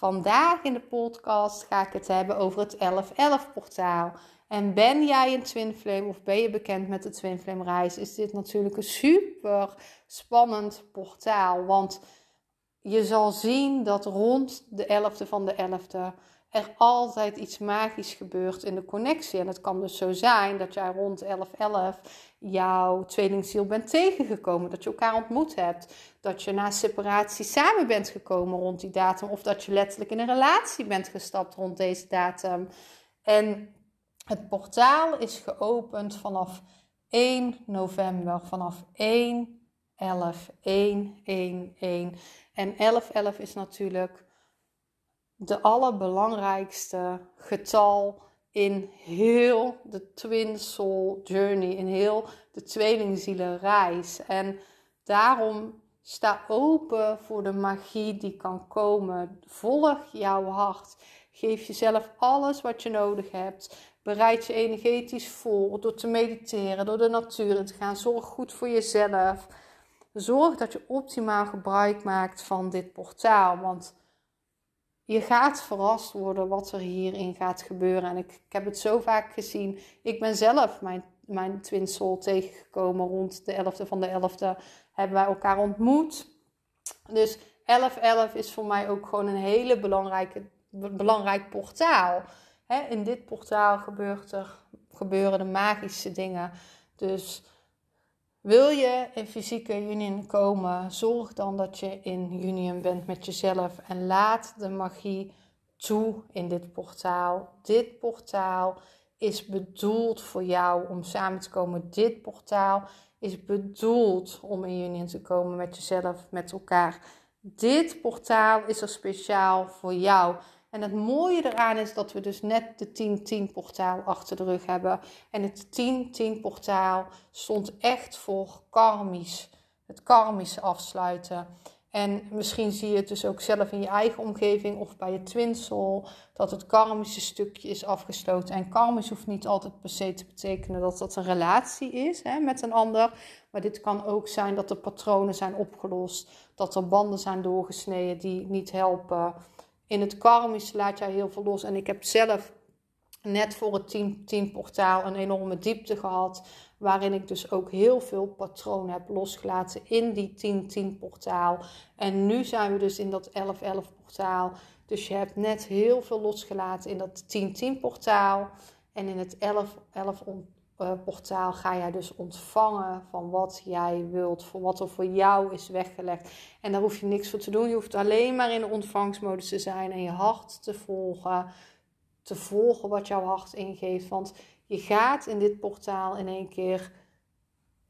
Vandaag in de podcast ga ik het hebben over het 1111 portaal. En ben jij een Twin Flame of ben je bekend met de Twin Flame reis, is dit natuurlijk een super spannend portaal. Want je zal zien dat rond de 11e van de 11e er altijd iets magisch gebeurt in de connectie. En het kan dus zo zijn dat jij rond 11-11 jouw tweelingziel bent tegengekomen. Dat je elkaar ontmoet hebt. Dat je na separatie samen bent gekomen rond die datum. Of dat je letterlijk in een relatie bent gestapt rond deze datum. En het portaal is geopend vanaf 1 november. Vanaf 1, 11, 1, 1, 1. En 11, 11 is natuurlijk de allerbelangrijkste getal in heel de Twin Soul Journey, in heel de tweelingzielenreis. En daarom sta open voor de magie die kan komen. Volg jouw hart. Geef jezelf alles wat je nodig hebt. Bereid je energetisch voor door te mediteren, door de natuur in te gaan. Zorg goed voor jezelf. Zorg dat je optimaal gebruik maakt van dit portaal. Want je gaat verrast worden wat er hierin gaat gebeuren. En ik, heb het zo vaak gezien. Ik ben zelf mijn, mijn twin soul tegengekomen rond de 11e van de 11e. Hebben wij elkaar ontmoet. Dus 11-11 is voor mij ook gewoon een hele belangrijke, belangrijk portaal. in dit portaal gebeurt er, gebeuren de magische dingen. Dus wil je in fysieke union komen, zorg dan dat je in union bent met jezelf en laat de magie toe in dit portaal. Dit portaal is bedoeld voor jou om samen te komen. Dit portaal is bedoeld om in union te komen met jezelf, met elkaar. Dit portaal is er speciaal voor jou. En het mooie eraan is dat we dus net de 10-10 portaal achter de rug hebben. En het 10-10 portaal stond echt voor karmisch. Het karmische afsluiten. En misschien zie je het dus ook zelf in je eigen omgeving of bij je twin soul, dat het karmische stukje is afgesloten. En karmisch hoeft niet altijd per se te betekenen dat dat een relatie is hè, met een ander. Maar dit kan ook zijn dat de patronen zijn opgelost, dat er banden zijn doorgesneden die niet helpen in het karmische laat jij heel veel los. En ik heb zelf net voor het 10, portaal een enorme diepte gehad. Waarin ik dus ook heel veel patronen heb losgelaten in die 10-10 portaal. En nu zijn we dus in dat 11-11 portaal. Dus je hebt net heel veel losgelaten in dat 10-10 portaal. En in het 11-11 uh, portaal ga jij dus ontvangen van wat jij wilt, voor wat er voor jou is weggelegd. En daar hoef je niks voor te doen. Je hoeft alleen maar in de ontvangstmodus te zijn en je hart te volgen. Te volgen wat jouw hart ingeeft. Want je gaat in dit portaal in één keer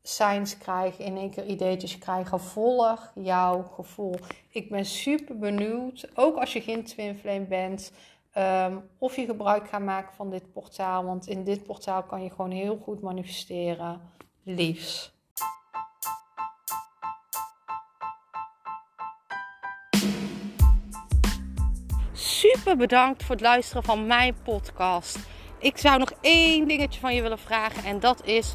signs krijgen, in één keer ideetjes krijgen. Volg jouw gevoel. Ik ben super benieuwd, ook als je geen twin flame bent, Ehm, of je gebruik gaat maken van dit portaal. Want in dit portaal kan je gewoon heel goed manifesteren. Liefs. Super bedankt voor het luisteren van mijn podcast. Ik zou nog één dingetje van je willen vragen. En dat is: